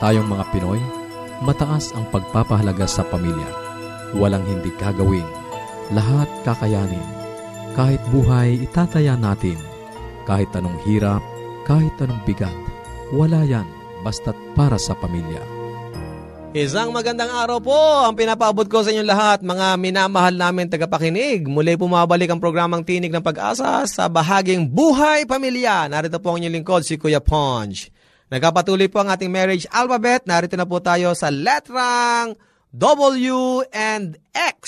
Tayong mga Pinoy, mataas ang pagpapahalaga sa pamilya. Walang hindi gagawin. Lahat kakayanin. Kahit buhay, itataya natin. Kahit anong hirap, kahit anong bigat. Wala yan, basta't para sa pamilya. Isang magandang araw po ang pinapaabot ko sa inyong lahat, mga minamahal namin tagapakinig. Muli pumabalik ang programang Tinig ng Pag-asa sa bahaging Buhay Pamilya. Narito po ang inyong lingkod, si Kuya Ponge. Nagkapatuloy po ang ating marriage alphabet. Narito na po tayo sa letrang W and X.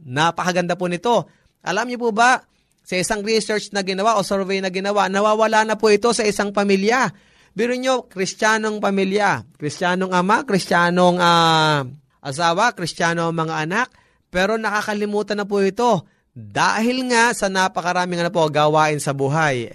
Napakaganda po nito. Alam niyo po ba, sa isang research na ginawa o survey na ginawa, nawawala na po ito sa isang pamilya. Biro nyo, kristyanong pamilya, kristyanong ama, kristyanong uh, asawa, kristyanong mga anak, pero nakakalimutan na po ito dahil nga sa napakaraming ano po, gawain sa buhay.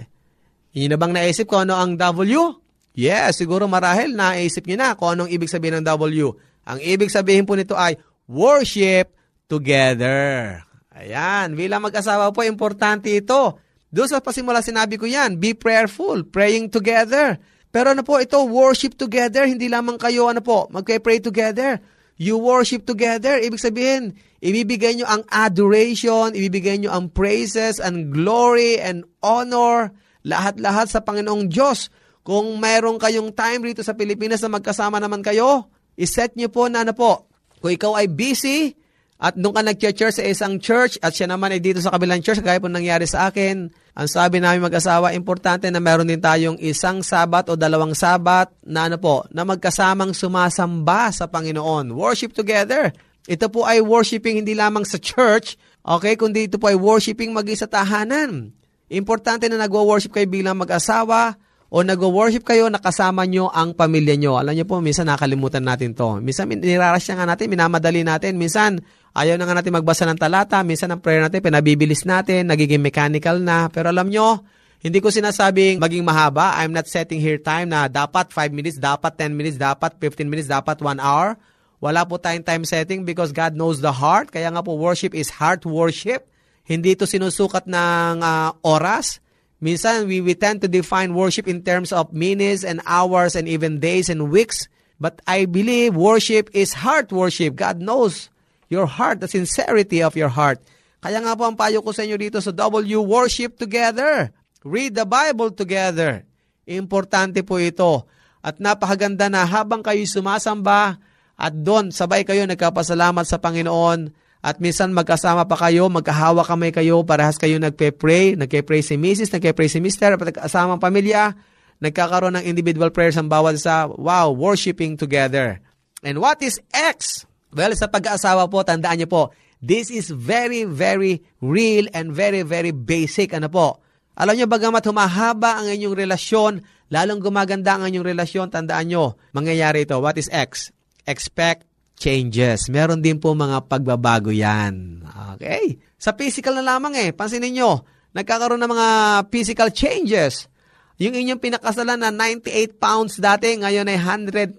Hindi na bang naisip ko ano ang W? Yes, siguro marahil naisip niyo na kung anong ibig sabihin ng W. Ang ibig sabihin po nito ay worship together. Ayan, bilang mag-asawa po, importante ito. Doon sa pasimula sinabi ko yan, be prayerful, praying together. Pero ano po, ito, worship together, hindi lamang kayo, ano po, magkay-pray together. You worship together, ibig sabihin, ibibigay nyo ang adoration, ibibigay nyo ang praises and glory and honor, lahat-lahat sa Panginoong Diyos. Kung mayroon kayong time rito sa Pilipinas na magkasama naman kayo, iset nyo po na ano po, kung ikaw ay busy, at doon ka nag-church sa isang church at siya naman ay dito sa kabilang church, gaya po nangyari sa akin. Ang sabi namin mag-asawa, importante na meron din tayong isang sabat o dalawang sabat na ano po, na magkasamang sumasamba sa Panginoon. Worship together. Ito po ay worshiping hindi lamang sa church, Okay, kundi ito po ay worshiping mag sa tahanan. Importante na nagwo-worship kayo bilang mag-asawa o nagwo-worship kayo nakasama nyo ang pamilya nyo. Alam nyo po, minsan nakalimutan natin to. Minsan nirarush nga natin, minamadali natin. Minsan ayaw na nga natin magbasa ng talata. Minsan ang prayer natin, pinabibilis natin, nagiging mechanical na. Pero alam nyo, hindi ko sinasabing maging mahaba. I'm not setting here time na dapat 5 minutes, dapat 10 minutes, dapat 15 minutes, dapat 1 hour. Wala po tayong time setting because God knows the heart. Kaya nga po, worship is heart worship. Hindi ito sinusukat ng uh, oras. Minsan, we, we tend to define worship in terms of minutes and hours and even days and weeks. But I believe worship is heart worship. God knows your heart, the sincerity of your heart. Kaya nga po ang payo ko sa inyo dito sa W, worship together. Read the Bible together. Importante po ito. At napakaganda na habang kayo sumasamba at doon sabay kayo nagkapasalamat sa Panginoon, at minsan magkasama pa kayo, magkahawa kamay kayo, parehas kayo nagpe-pray, nagpe-pray si Mrs., nagpe-pray si Mr., at kasamang pamilya, nagkakaroon ng individual prayers ang bawat sa, wow, worshiping together. And what is X? Well, sa pag-aasawa po, tandaan niyo po, this is very, very real and very, very basic. Ano po? Alam niyo, bagamat humahaba ang inyong relasyon, lalong gumaganda ang inyong relasyon, tandaan niyo, mangyayari ito. What is X? Expect changes. Meron din po mga pagbabago yan. Okay? Sa physical na lamang eh. Pansinin nyo, nagkakaroon ng mga physical changes. Yung inyong pinakasalan na 98 pounds dati, ngayon ay 110,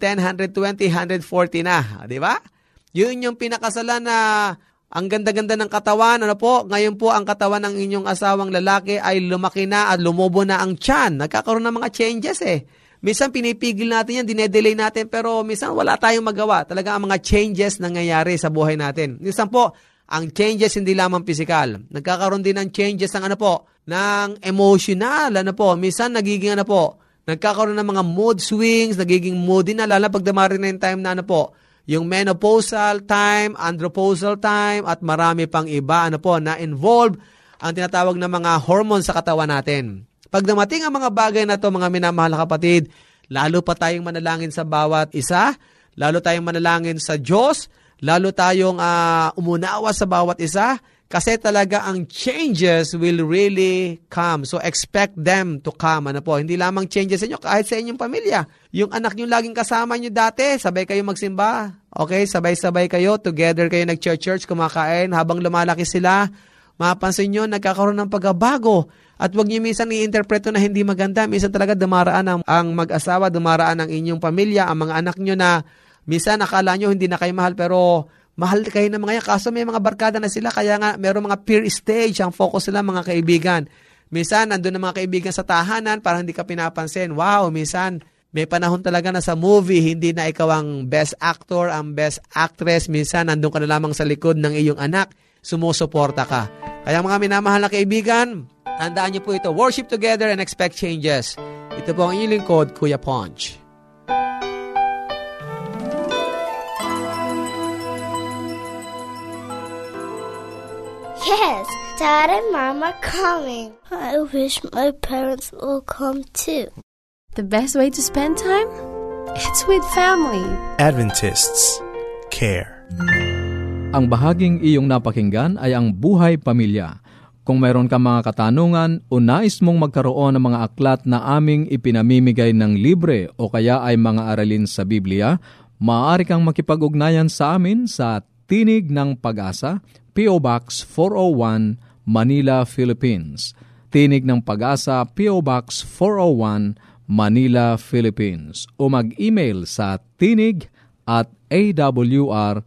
120, 140 na. Di ba? Yung inyong pinakasalan na ang ganda-ganda ng katawan, ano po, ngayon po ang katawan ng inyong asawang lalaki ay lumaki na at lumobo na ang tiyan. Nagkakaroon ng mga changes eh. Minsan pinipigil natin yan, dinedelay natin, pero minsan wala tayong magawa. Talaga ang mga changes nangyayari sa buhay natin. Minsan po, ang changes hindi lamang physical. Nagkakaroon din ng changes ng ano po, ng emotional, ano po. Minsan nagiging ano po, nagkakaroon ng mga mood swings, nagiging moody na, lalo pag dumari na yung time na ano po, yung menopausal time, andropausal time, at marami pang iba, ano po, na involved ang tinatawag na mga hormones sa katawan natin. Pag dumating ang mga bagay na to, mga minamahal kapatid, lalo pa tayong manalangin sa bawat isa, lalo tayong manalangin sa Diyos, lalo tayong uh, umunawa sa bawat isa, kasi talaga ang changes will really come. So expect them to come. Ano po? Hindi lamang changes sa inyo, kahit sa inyong pamilya. Yung anak nyo laging kasama nyo dati, sabay kayo magsimba. Okay? Sabay-sabay kayo, together kayo nag-church-church, kumakain. Habang lumalaki sila, mapansin nyo, nagkakaroon ng pagbabago. At huwag niyo minsan i-interpreto na hindi maganda. Minsan talaga dumaraan ang, ang mag-asawa, dumaraan ang inyong pamilya, ang mga anak nyo na minsan nakala nyo hindi na kayo mahal pero mahal kayo ng mga yan. Kaso may mga barkada na sila kaya nga meron mga peer stage ang focus nila mga kaibigan. Minsan nandun ang mga kaibigan sa tahanan para hindi ka pinapansin. Wow, minsan may panahon talaga na sa movie, hindi na ikaw ang best actor, ang best actress. Minsan nandun ka na lamang sa likod ng iyong anak, sumusuporta ka. Kaya mga minamahal na kaibigan, Tandaan niyo po ito, worship together and expect changes. Ito po ang inyong lingkod, Kuya Ponch. Yes, Dad and Mom are coming. I wish my parents will come too. The best way to spend time? It's with family. Adventists care. Ang bahaging iyong napakinggan ay ang buhay pamilya kung mayroon ka mga katanungan o nais mong magkaroon ng mga aklat na aming ipinamimigay ng libre o kaya ay mga aralin sa Biblia, maaari kang makipag-ugnayan sa amin sa Tinig ng Pag-asa, P.O. Box 401, Manila, Philippines. Tinig ng Pag-asa, P.O. Box 401, Manila, Philippines. O mag-email sa tinig at awr.org.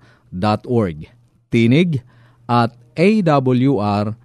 Tinig at awr.org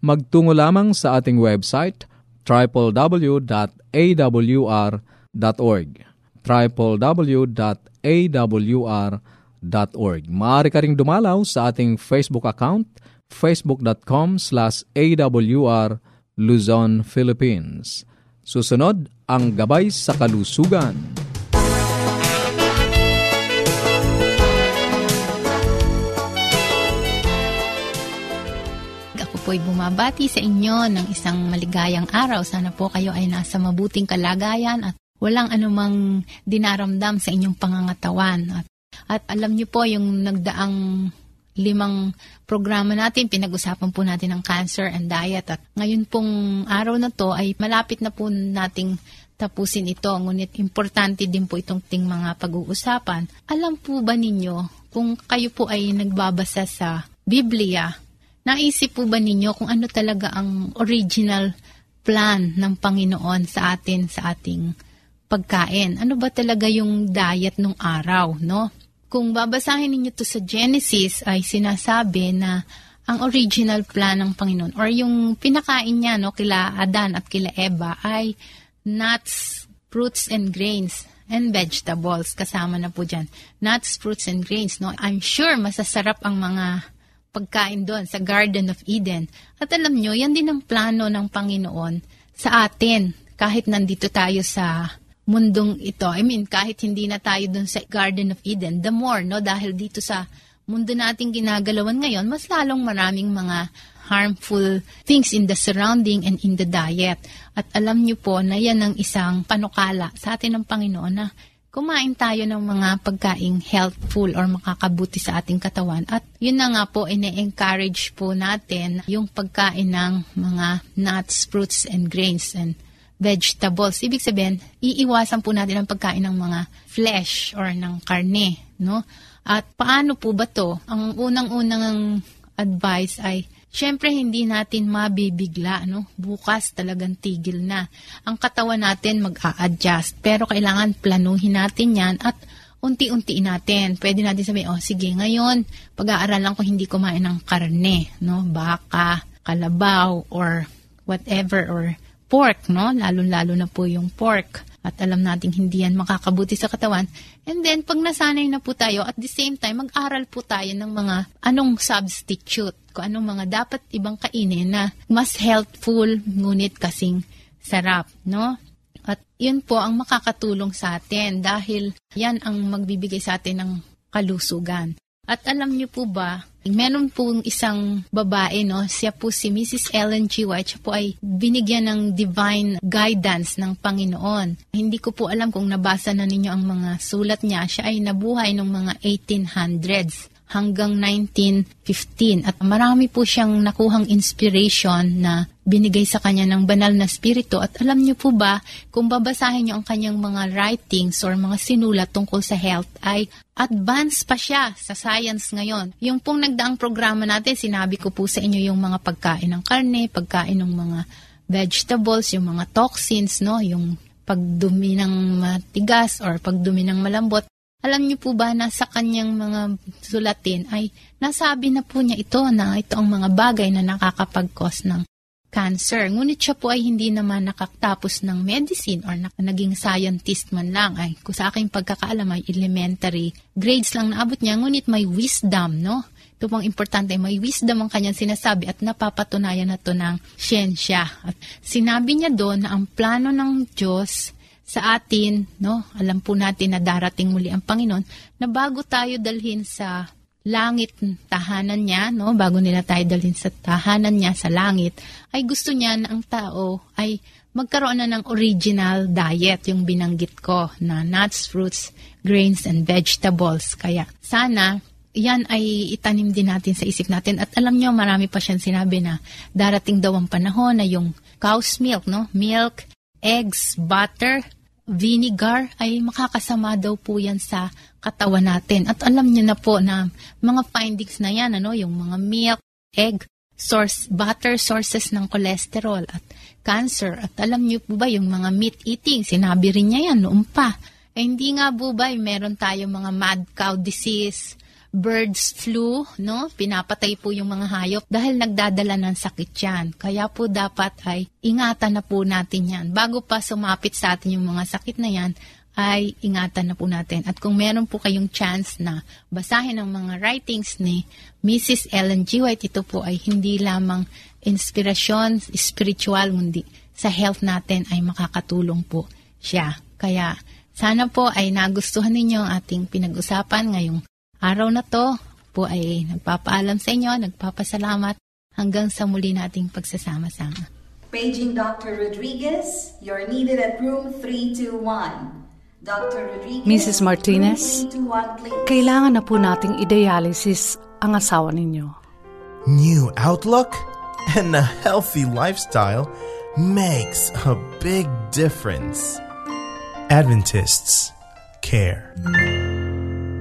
magtungo lamang sa ating website www.awr.org www.awr.org Maaari ka ring dumalaw sa ating Facebook account facebook.com slash awr Luzon, Philippines. Susunod, ang Gabay sa Kalusugan. Po'y bumabati sa inyo ng isang maligayang araw. Sana po kayo ay nasa mabuting kalagayan at walang anumang dinaramdam sa inyong pangangatawan. At, at alam niyo po yung nagdaang limang programa natin, pinag-usapan po natin ang cancer and diet. At ngayon pong araw na to ay malapit na po nating tapusin ito. Ngunit importante din po itong ting mga pag-uusapan. Alam po ba ninyo kung kayo po ay nagbabasa sa Biblia, naisip po ba ninyo kung ano talaga ang original plan ng Panginoon sa atin sa ating pagkain? Ano ba talaga yung diet nung araw, no? Kung babasahin ninyo to sa Genesis ay sinasabi na ang original plan ng Panginoon or yung pinakain niya no kila Adan at kila Eva ay nuts, fruits and grains and vegetables kasama na po diyan. Nuts, fruits and grains no. I'm sure masasarap ang mga pagkain doon sa Garden of Eden. At alam nyo, yan din ang plano ng Panginoon sa atin kahit nandito tayo sa mundong ito. I mean, kahit hindi na tayo dun sa Garden of Eden, the more, no? Dahil dito sa mundo nating ginagalawan ngayon, mas lalong maraming mga harmful things in the surrounding and in the diet. At alam niyo po na yan ang isang panukala sa atin ng Panginoon na kumain tayo ng mga pagkaing healthful or makakabuti sa ating katawan. At yun na nga po, ine-encourage po natin yung pagkain ng mga nuts, fruits, and grains and vegetables. Ibig sabihin, iiwasan po natin ang pagkain ng mga flesh or ng karne, no? At paano po ba to? Ang unang-unang advice ay Siyempre, hindi natin mabibigla, no? Bukas talagang tigil na. Ang katawan natin mag-a-adjust. Pero kailangan planuhin natin yan at unti-unti natin. Pwede natin sabihin, oh sige, ngayon, pag-aaralan ko hindi kumain ng karne, no? Baka, kalabaw, or whatever, or pork, no? Lalo-lalo na po yung pork. At alam nating hindi yan makakabuti sa katawan. And then, pag nasanay na po tayo, at the same time, mag-aral po tayo ng mga anong substitute, kung anong mga dapat ibang kainin na mas healthful, ngunit kasing sarap, no? At yun po ang makakatulong sa atin dahil yan ang magbibigay sa atin ng kalusugan. At alam niyo po ba, meron pong isang babae, no? Siya po si Mrs. Ellen G. White. Siya po ay binigyan ng divine guidance ng Panginoon. Hindi ko po alam kung nabasa na ninyo ang mga sulat niya. Siya ay nabuhay ng mga 1800s hanggang 1915. At marami po siyang nakuhang inspiration na binigay sa kanya ng banal na spirito. At alam niyo po ba, kung babasahin niyo ang kanyang mga writings or mga sinulat tungkol sa health, ay advanced pa siya sa science ngayon. Yung pong nagdaang programa natin, sinabi ko po sa inyo yung mga pagkain ng karne, pagkain ng mga vegetables, yung mga toxins, no, yung pagdumi ng matigas or pagdumi ng malambot. Alam niyo po ba na sa kanyang mga sulatin ay nasabi na po niya ito na ito ang mga bagay na nakakapag-cause ng cancer. Ngunit siya po ay hindi naman nakatapos ng medicine or na, naging scientist man lang. Ay, kung sa aking pagkakaalam ay elementary grades lang naabot niya, ngunit may wisdom, no? Ito pong importante, may wisdom ang kanyang sinasabi at napapatunayan na to ng siyensya. At sinabi niya doon na ang plano ng Diyos sa atin, no? Alam po natin na darating muli ang Panginoon na bago tayo dalhin sa langit tahanan niya, no? Bago nila tayo dalhin sa tahanan niya sa langit, ay gusto niya na ang tao ay magkaroon na ng original diet, yung binanggit ko na nuts, fruits, grains, and vegetables. Kaya sana yan ay itanim din natin sa isip natin. At alam nyo, marami pa siyang sinabi na darating daw ang panahon na yung cow's milk, no? Milk, eggs, butter, vinegar ay makakasama daw po yan sa katawan natin. At alam niyo na po na mga findings na yan, ano, yung mga milk, egg, source, butter sources ng cholesterol at cancer. At alam niyo po ba yung mga meat eating, sinabi rin niya yan noon pa. Eh, hindi nga po ba, meron tayo mga mad cow disease, bird's flu, no? Pinapatay po yung mga hayop dahil nagdadala ng sakit yan. Kaya po dapat ay ingatan na po natin yan. Bago pa sumapit sa atin yung mga sakit na yan, ay ingatan na po natin. At kung meron po kayong chance na basahin ang mga writings ni Mrs. Ellen G. White, ito po ay hindi lamang inspirasyon spiritual, mundi sa health natin ay makakatulong po siya. Kaya sana po ay nagustuhan ninyo ang ating pinag-usapan ngayong araw na to. Po ay nagpapaalam sa inyo, nagpapasalamat hanggang sa muli nating pagsasama-sama. Paging Dr. Rodriguez, you're needed at room 321. Dr. Rodriguez, Mrs. Martinez, room 321, please. Kailangan na po nating i-dialysis ang asawa ninyo. New outlook and a healthy lifestyle makes a big difference. Adventists care.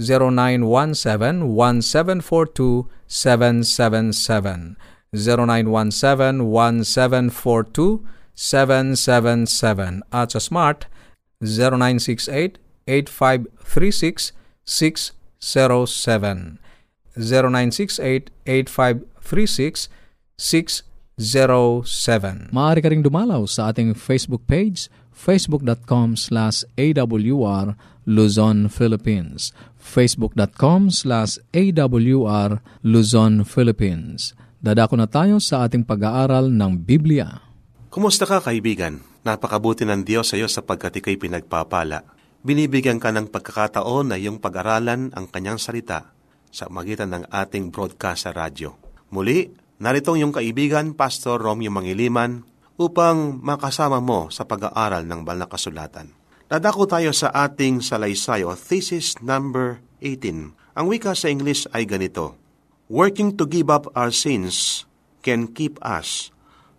0917-1742-777. 0917-1742-777. At sa Smart, 0968-8536-607. 0968-8536-607. Maaari ka rin dumalaw sa ating Facebook page, facebook.com slash awr Luzon, Philippines. facebook.com slash awr Luzon, Philippines. Dadako na tayo sa ating pag-aaral ng Biblia. Kumusta ka kaibigan? Napakabuti ng Diyos sa iyo sapagkat ikay pinagpapala. Binibigyan ka ng pagkakataon na iyong pag-aralan ang kanyang salita sa magitan ng ating broadcast sa radyo. Muli, narito ang iyong kaibigan, Pastor Romeo Mangiliman, upang makasama mo sa pag-aaral ng banal na kasulatan. Dadako tayo sa ating salaysay o thesis number 18. Ang wika sa English ay ganito, Working to give up our sins can keep us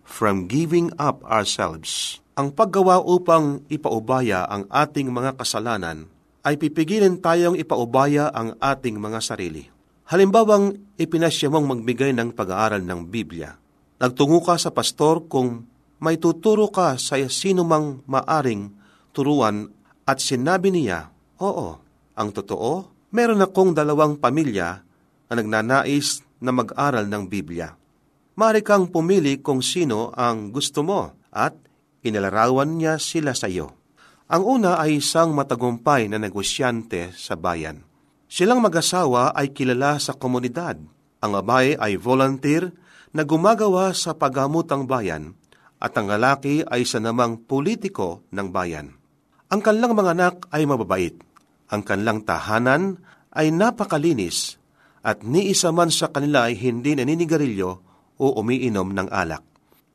from giving up ourselves. Ang paggawa upang ipaubaya ang ating mga kasalanan ay pipigilin tayong ipaubaya ang ating mga sarili. Halimbawang ipinasya mong magbigay ng pag-aaral ng Biblia. Nagtungo ka sa pastor kung may tuturo ka sa sino mang maaring turuan at sinabi niya, Oo, ang totoo, meron akong dalawang pamilya na nagnanais na mag-aral ng Biblia. Mari kang pumili kung sino ang gusto mo at inalarawan niya sila sa iyo. Ang una ay isang matagumpay na negosyante sa bayan. Silang mag-asawa ay kilala sa komunidad. Ang babae ay volunteer na gumagawa sa paggamutang bayan at ang lalaki ay sa namang politiko ng bayan. Ang kanilang mga anak ay mababait. Ang kanilang tahanan ay napakalinis at ni isa man sa kanila ay hindi naninigarilyo o umiinom ng alak.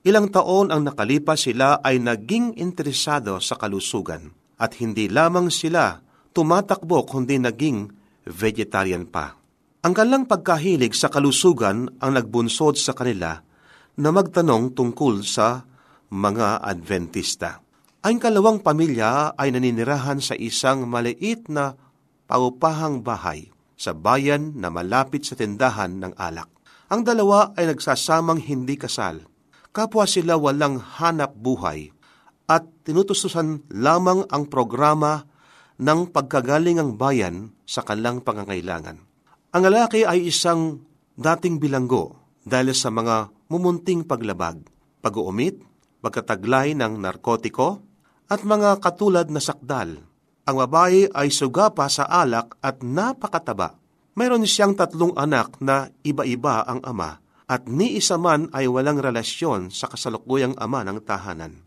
Ilang taon ang nakalipas sila ay naging interesado sa kalusugan at hindi lamang sila tumatakbo kundi naging vegetarian pa. Ang kanilang pagkahilig sa kalusugan ang nagbunsod sa kanila na magtanong tungkol sa mga Adventista. Ang kalawang pamilya ay naninirahan sa isang maliit na paupahang bahay sa bayan na malapit sa tindahan ng alak. Ang dalawa ay nagsasamang hindi kasal. Kapwa sila walang hanap buhay at tinutustusan lamang ang programa ng pagkagaling bayan sa kanilang pangangailangan. Ang lalaki ay isang dating bilanggo dahil sa mga mumunting paglabag, pag-uumit, pagkataglay ng narkotiko, at mga katulad na sakdal. Ang babae ay sugapa sa alak at napakataba. Mayroon siyang tatlong anak na iba-iba ang ama at ni isa man ay walang relasyon sa kasalukuyang ama ng tahanan.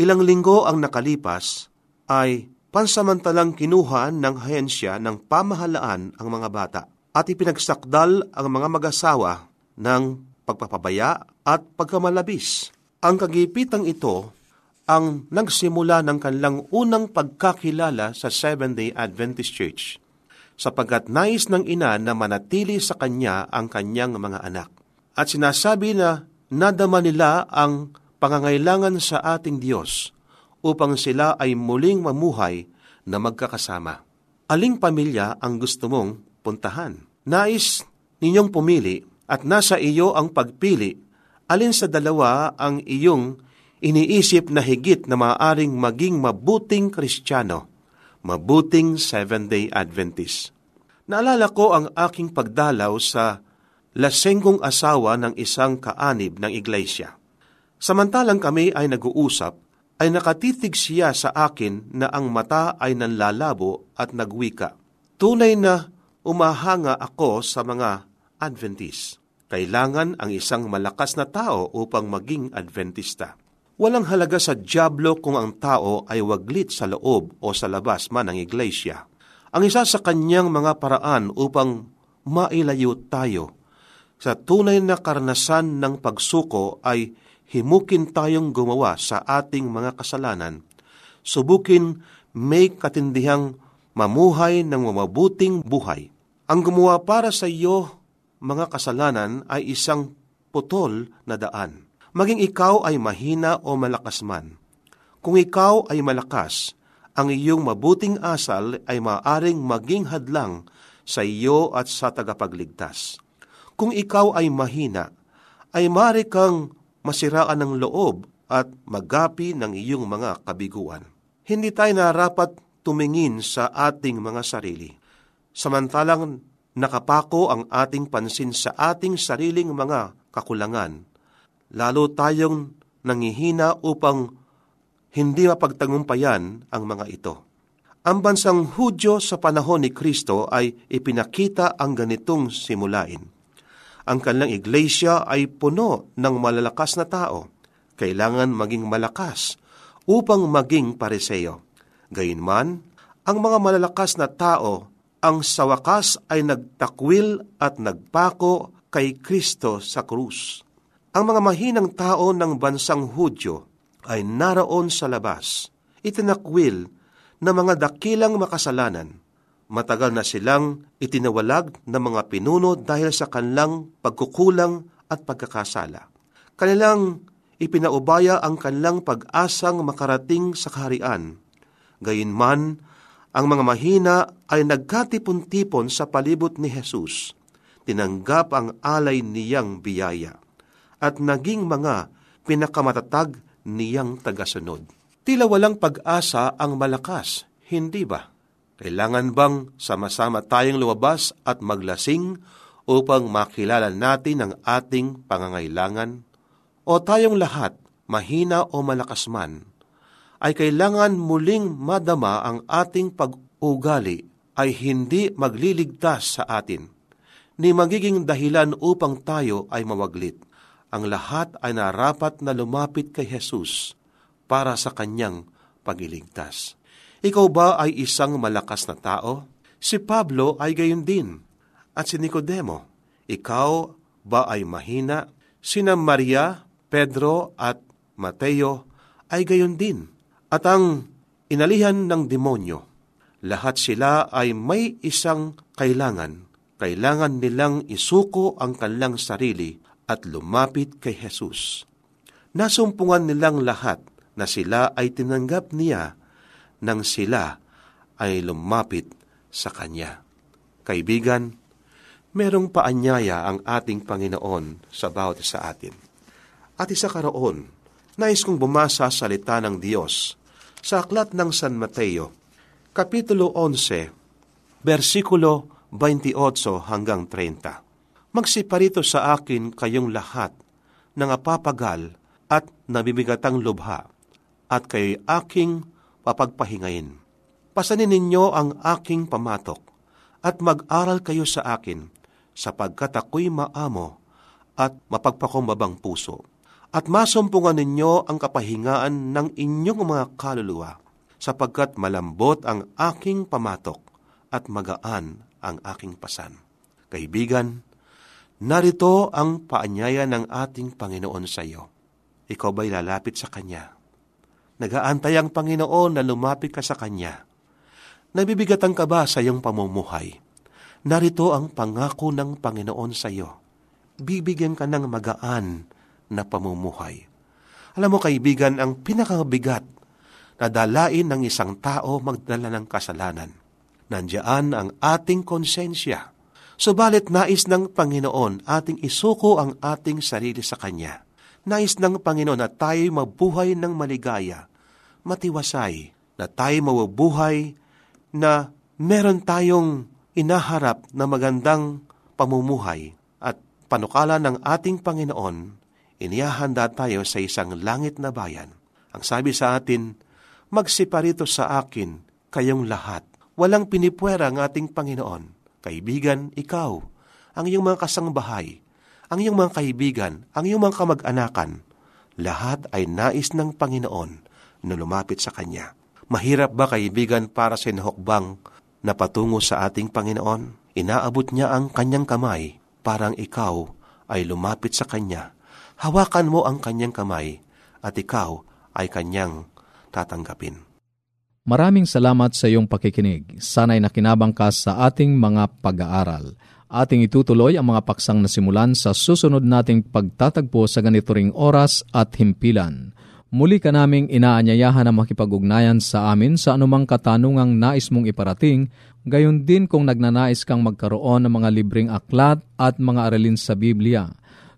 Ilang linggo ang nakalipas ay pansamantalang kinuha ng hensya ng pamahalaan ang mga bata at ipinagsakdal ang mga mag-asawa ng pagpapabaya at pagkamalabis. Ang kagipitang ito ang nagsimula ng kanilang unang pagkakilala sa Seventh-day Adventist Church sapagkat nais ng ina na manatili sa kanya ang kanyang mga anak. At sinasabi na nadama nila ang pangangailangan sa ating Diyos upang sila ay muling mamuhay na magkakasama. aling pamilya ang gusto mong puntahan. Nais ninyong pumili at nasa iyo ang pagpili alin sa dalawa ang iyong iniisip na higit na maaaring maging mabuting kristyano, mabuting Seventh-day Adventist. Naalala ko ang aking pagdalaw sa lasenggong asawa ng isang kaanib ng iglesia. Samantalang kami ay nag-uusap, ay nakatitig siya sa akin na ang mata ay nanlalabo at nagwika. Tunay na umahanga ako sa mga Adventist. Kailangan ang isang malakas na tao upang maging Adventista. Walang halaga sa Diablo kung ang tao ay waglit sa loob o sa labas man ng iglesia. Ang isa sa kanyang mga paraan upang mailayo tayo sa tunay na karanasan ng pagsuko ay himukin tayong gumawa sa ating mga kasalanan. Subukin may katindihang mamuhay ng mabuting buhay. Ang gumawa para sa iyo mga kasalanan ay isang putol na daan. Maging ikaw ay mahina o malakas man. Kung ikaw ay malakas, ang iyong mabuting asal ay maaring maging hadlang sa iyo at sa tagapagligtas. Kung ikaw ay mahina, ay maaari kang masiraan ng loob at magapi ng iyong mga kabiguan. Hindi tayo narapat tumingin sa ating mga sarili. Samantalang nakapako ang ating pansin sa ating sariling mga kakulangan. Lalo tayong nangihina upang hindi mapagtagumpayan ang mga ito. Ang bansang Hudyo sa panahon ni Kristo ay ipinakita ang ganitong simulain. Ang kanilang iglesia ay puno ng malalakas na tao. Kailangan maging malakas upang maging pareseyo. Gayunman, ang mga malalakas na tao ang sa wakas ay nagtakwil at nagpako kay Kristo sa krus. Ang mga mahinang tao ng bansang Hudyo ay naroon sa labas, itinakwil na mga dakilang makasalanan. Matagal na silang itinawalag ng mga pinuno dahil sa kanilang pagkukulang at pagkakasala. Kanilang ipinaubaya ang kanilang pag-asang makarating sa kaharian. Gayunman, ang mga mahina ay nagkatipon-tipon sa palibot ni Jesus. Tinanggap ang alay niyang biyaya at naging mga pinakamatatag niyang tagasunod. Tila walang pag-asa ang malakas, hindi ba? Kailangan bang sama-sama tayong lumabas at maglasing upang makilala natin ang ating pangangailangan? O tayong lahat, mahina o malakas man, ay kailangan muling madama ang ating pag-ugali ay hindi magliligtas sa atin, ni magiging dahilan upang tayo ay mawaglit. Ang lahat ay narapat na lumapit kay Jesus para sa kanyang pagiligtas. Ikaw ba ay isang malakas na tao? Si Pablo ay gayon din. At si Nicodemo, ikaw ba ay mahina? Sina Maria, Pedro at Mateo ay gayon din at ang inalihan ng demonyo. Lahat sila ay may isang kailangan. Kailangan nilang isuko ang kanilang sarili at lumapit kay Jesus. Nasumpungan nilang lahat na sila ay tinanggap niya nang sila ay lumapit sa Kanya. Kaibigan, merong paanyaya ang ating Panginoon sa bawat sa atin. At isa karoon, nais kong bumasa salita ng Diyos sa aklat ng San Mateo, Kapitulo 11, versikulo 28 hanggang 30. Magsiparito sa akin kayong lahat ng apapagal at nabibigatang lubha, at kay aking papagpahingayin. Pasanin ninyo ang aking pamatok, at mag-aral kayo sa akin, sapagkat ako'y maamo at mapagpakumbabang puso at masumpungan ninyo ang kapahingaan ng inyong mga kaluluwa, sapagkat malambot ang aking pamatok at magaan ang aking pasan. Kaibigan, narito ang paanyaya ng ating Panginoon sa iyo. Ikaw ba'y lalapit sa Kanya? Nagaantay ang Panginoon na lumapit ka sa Kanya. Nabibigatan ka ba sa iyong pamumuhay? Narito ang pangako ng Panginoon sa iyo. Bibigyan ka ng magaan na pamumuhay. Alam mo kaibigan, ang pinakabigat na dalain ng isang tao magdala ng kasalanan. Nandiyan ang ating konsensya. Subalit nais ng Panginoon ating isuko ang ating sarili sa Kanya. Nais ng Panginoon na tayo mabuhay ng maligaya, matiwasay, na tayo mabubuhay na meron tayong inaharap na magandang pamumuhay at panukala ng ating Panginoon, inihahanda tayo sa isang langit na bayan. Ang sabi sa atin, magsiparito sa akin kayong lahat. Walang pinipwera ang ating Panginoon. Kaibigan, ikaw, ang iyong mga kasangbahay, ang iyong mga kaibigan, ang iyong mga kamag-anakan, lahat ay nais ng Panginoon na lumapit sa Kanya. Mahirap ba kaibigan para sa inahokbang na patungo sa ating Panginoon? Inaabot niya ang kanyang kamay parang ikaw ay lumapit sa Kanya. Hawakan mo ang kanyang kamay at ikaw ay kanyang tatanggapin. Maraming salamat sa iyong pakikinig. Sana'y nakinabang ka sa ating mga pag-aaral. Ating itutuloy ang mga paksang nasimulan sa susunod nating pagtatagpo sa ganito ring oras at himpilan. Muli ka naming inaanyayahan na makipag-ugnayan sa amin sa anumang katanungang nais mong iparating, gayon din kung nagnanais kang magkaroon ng mga libreng aklat at mga aralin sa Biblia.